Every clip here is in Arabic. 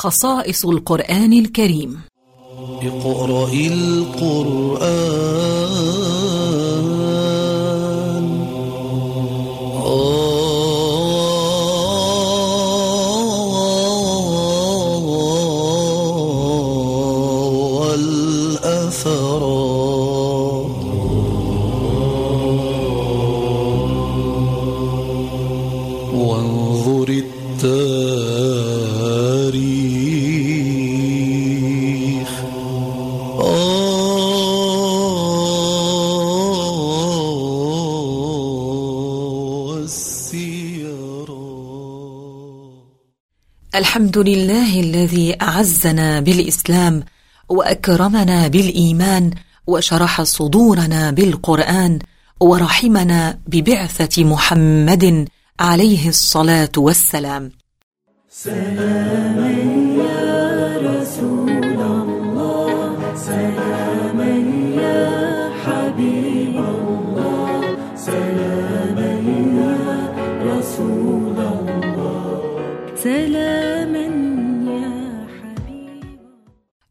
خصائص القرآن الكريم. اقرأ القرآن. الحمد لله الذي أعزنا بالإسلام وأكرمنا بالإيمان وشرح صدورنا بالقرآن ورحمنا ببعثة محمد عليه الصلاة والسلام. سلاما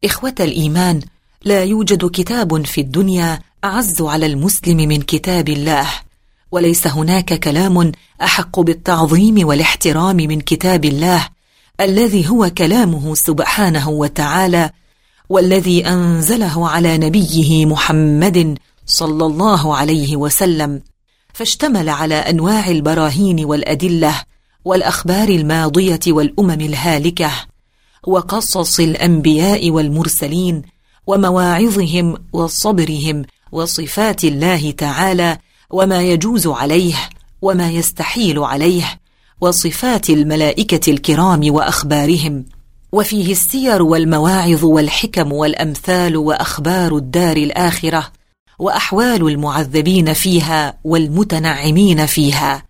إخوة الإيمان لا يوجد كتاب في الدنيا أعز على المسلم من كتاب الله وليس هناك كلام أحق بالتعظيم والاحترام من كتاب الله الذي هو كلامه سبحانه وتعالى والذي أنزله على نبيه محمد صلى الله عليه وسلم فاشتمل على أنواع البراهين والأدلة والأخبار الماضية والأمم الهالكة. وقصص الأنبياء والمرسلين ومواعظهم وصبرهم وصفات الله تعالى وما يجوز عليه وما يستحيل عليه وصفات الملائكة الكرام وأخبارهم. وفيه السير والمواعظ والحكم والأمثال وأخبار الدار الآخرة وأحوال المعذبين فيها والمتنعمين فيها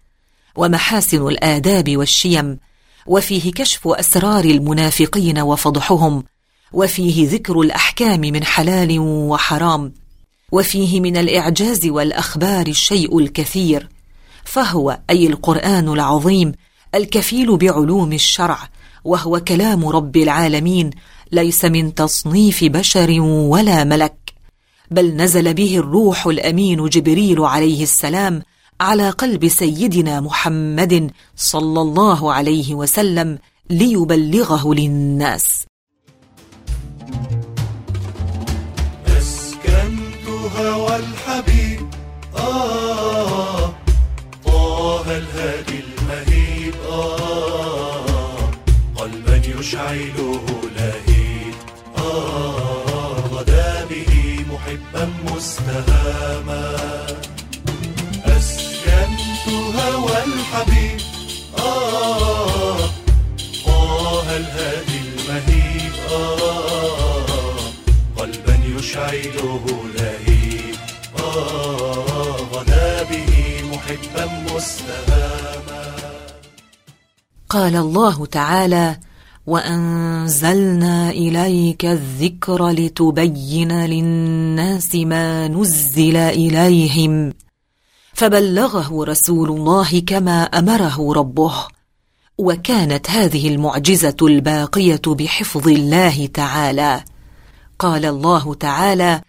ومحاسن الآداب والشيم وفيه كشف أسرار المنافقين وفضحهم وفيه ذكر الأحكام من حلال وحرام وفيه من الإعجاز والأخبار الشيء الكثير فهو أي القرآن العظيم الكفيل بعلوم الشرع وهو كلام رب العالمين ليس من تصنيف بشر ولا ملك بل نزل به الروح الأمين جبريل عليه السلام على قلب سيدنا محمد صلى الله عليه وسلم ليبلغه للناس. أسكنت هوى الحبيب. آه طه الهادي المهيب. آه قلبا يشعله لهيب. آه غدا به محبا مستهاما. الحبيب آه. طه الهادي المهيب؟ آه. قلبا يشعله لهيب. آه. غدا به محبا مستهاما. قال الله تعالى وأنزلنا إليك الذكر لتبين للناس ما نزل إليهم. فبلغه رسول الله كما أمره ربه وكانت هذه المعجزة الباقية بحفظ الله تعالى. قال الله تعالى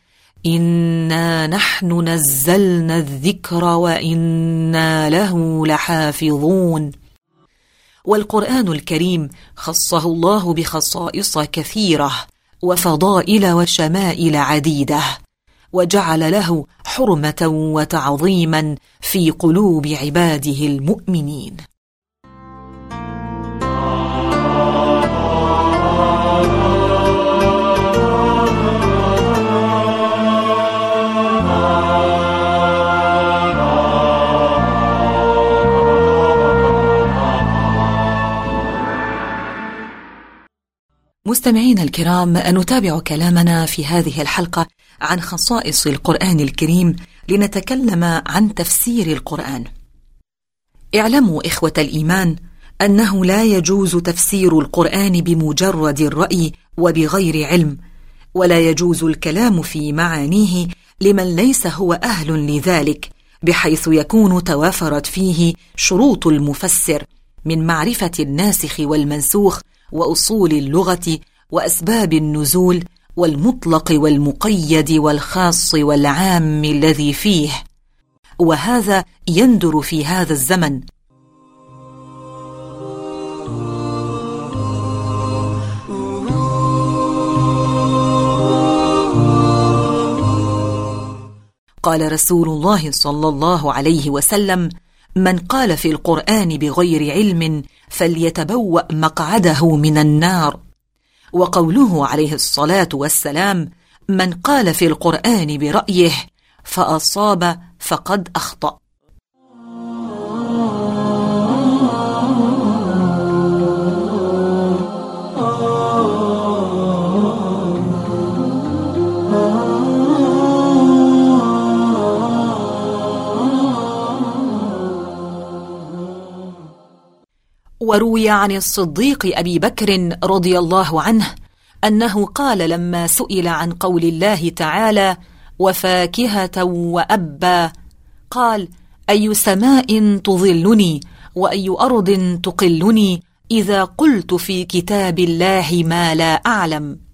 إنا نحن نزلنا الذكر وإنا له لحافظون والقرآن الكريم خصه الله بخصائص كثيرة وفضائل وشمائل عديدة وجعل له حرمة وتعظيما في قلوب عباده المؤمنين. مستمعينا الكرام نتابع كلامنا في هذه الحلقة عن خصائص القرآن الكريم لنتكلم عن تفسير القرآن. اعلموا إخوة الإيمان أنه لا يجوز تفسير القرآن بمجرد الرأي وبغير علم ولا يجوز الكلام في معانيه لمن ليس هو أهل لذلك بحيث يكون توافرت فيه شروط المفسر من معرفة الناسخ والمنسوخ وأصول اللغة وأسباب النزول والمطلق والمقيد والخاص والعام الذي فيه. وهذا يندر في هذا الزمن. قال رسول الله صلى الله عليه وسلم من قال في القرآن بغير علم فليتبوأ مقعده من النار. وقوله عليه الصلاة والسلام من قال في القرآن برأيه فأصاب فقد أخطأ. وروي عن الصديق أبي بكر رضي الله عنه أنه قال لما سئل عن قول الله تعالى وفاكهة وأبا قال أي سماء تظلني وأي أرض تقلني إذا قلت في كتاب الله ما لا أعلم.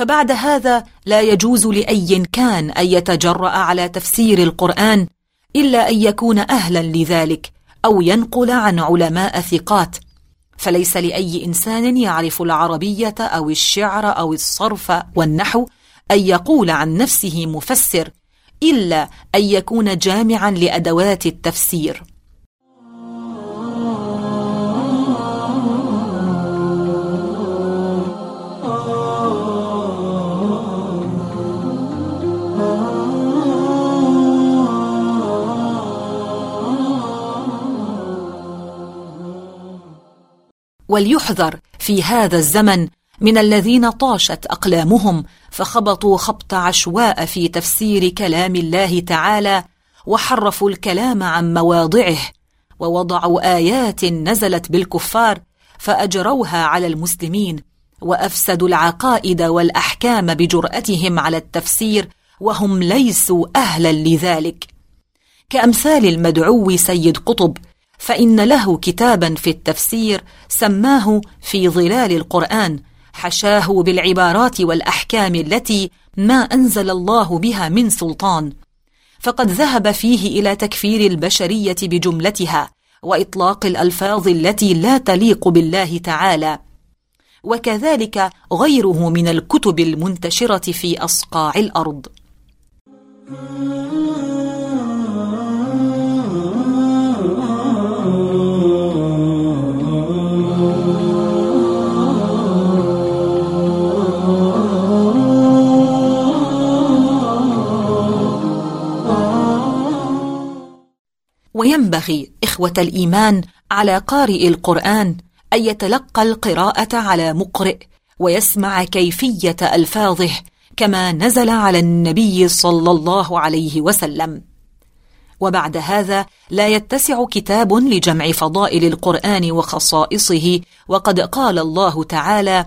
فبعد هذا لا يجوز لأي كان أن يتجرأ على تفسير القرآن إلا أن يكون أهلا لذلك أو ينقل عن علماء ثقات. فليس لأي إنسان يعرف العربية أو الشعر أو الصرف والنحو أن يقول عن نفسه مفسر إلا أن يكون جامعا لأدوات التفسير. وليحذر في هذا الزمن من الذين طاشت أقلامهم فخبطوا خبط عشواء في تفسير كلام الله تعالى وحرفوا الكلام عن مواضعه ووضعوا آيات نزلت بالكفار فأجروها على المسلمين وأفسدوا العقائد والأحكام بجرأتهم على التفسير وهم ليسوا أهلا لذلك. كأمثال المدعو سيد قطب فإن له كتابا في التفسير سماه في ظلال القرآن حشاه بالعبارات والأحكام التي ما أنزل الله بها من سلطان. فقد ذهب فيه إلى تكفير البشرية بجملتها وإطلاق الألفاظ التي لا تليق بالله تعالى. وكذلك غيره من الكتب المنتشرة في أصقاع الأرض. وينبغي إخوة الإيمان على قارئ القرآن أن يتلقى القراءة على مقرئ ويسمع كيفية ألفاظه كما نزل على النبي صلى الله عليه وسلم. وبعد هذا لا يتسع كتاب لجمع فضائل القرآن وخصائصه وقد قال الله تعالى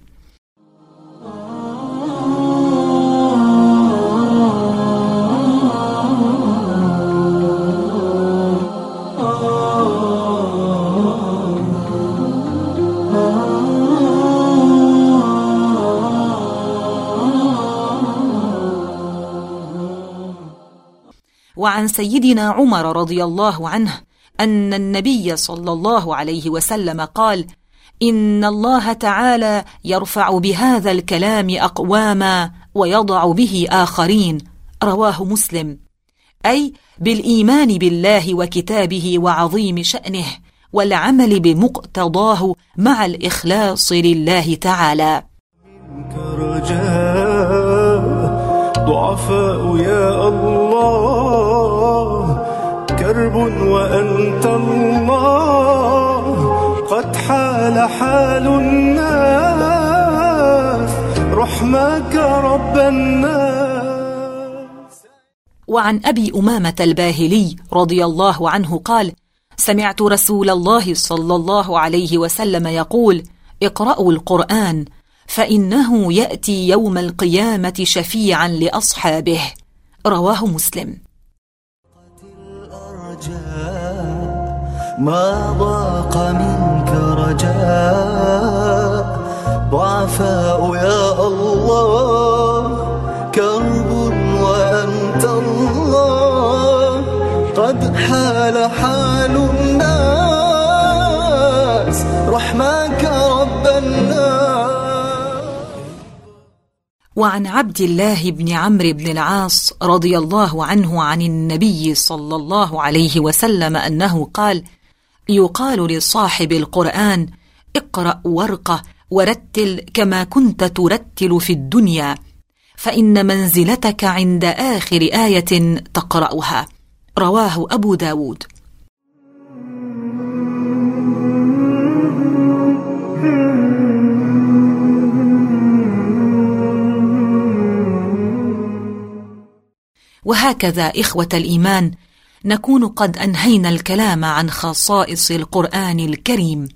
وعن سيدنا عمر رضي الله عنه أن النبي صلى الله عليه وسلم قال إن الله تعالى يرفع بهذا الكلام أقواما ويضع به آخرين. رواه مسلم. أي بالإيمان بالله وكتابه وعظيم شأنه والعمل بمقتضاه مع الإخلاص لله تعالى. منك رجاء ضعفاء يا الله. كرب وأنت الله. قد حال حال الناس. رحمك رب الناس. وعن أبي أمامة الباهلي رضي الله عنه قال سمعت رسول الله صلى الله عليه وسلم يقول اقرأوا القرآن فإنه يأتي يوم القيامة شفيعا لأصحابه. رواه مسلم. ما ضاق منك رجاء. ضعفاء يا الله كرب وأنت الله. قد حال حال الناس رحمك رب الناس. وعن عبد الله بن عمرو بن العاص رضي الله عنه عن النبي صلى الله عليه وسلم أنه قال يقال لصاحب القرآن اقرأ وارقه ورتل كما كنت ترتل في الدنيا فإن منزلتك عند آخر آية تقرأها. رواه أبو داود. وهكذا إخوة الإيمان نكون قد أنهينا الكلام عن خصائص القرآن الكريم.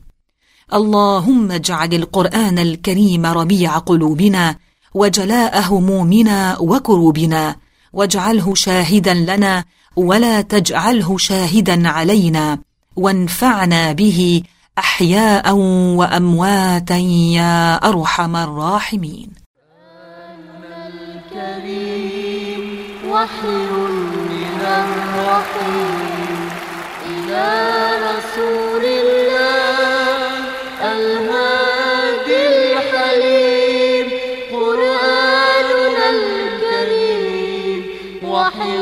اللهم اجعل القرآن الكريم ربيع قلوبنا وجلاء همومنا وكروبنا واجعله شاهدا لنا ولا تجعله شاهدا علينا وانفعنا به أحياء وأمواتا يا أرحم الراحمين. الكريم وحي إلى رسول الله الهادي الحليم. قرآننا الكريم وحي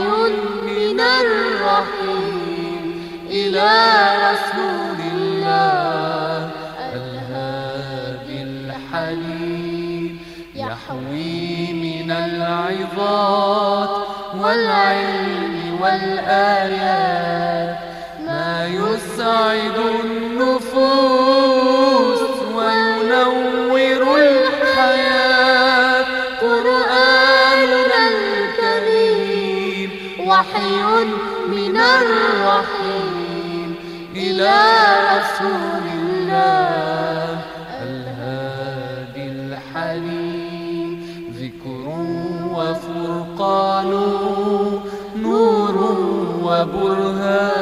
من الرحيم. إلى رسول الله الهادي الحليم. يحوي من العظات والعلم والآيات. ما يسعد النفوس وينور الحياة. قرآننا الكريم وحي من الرحيم إلى رسول الله. برهان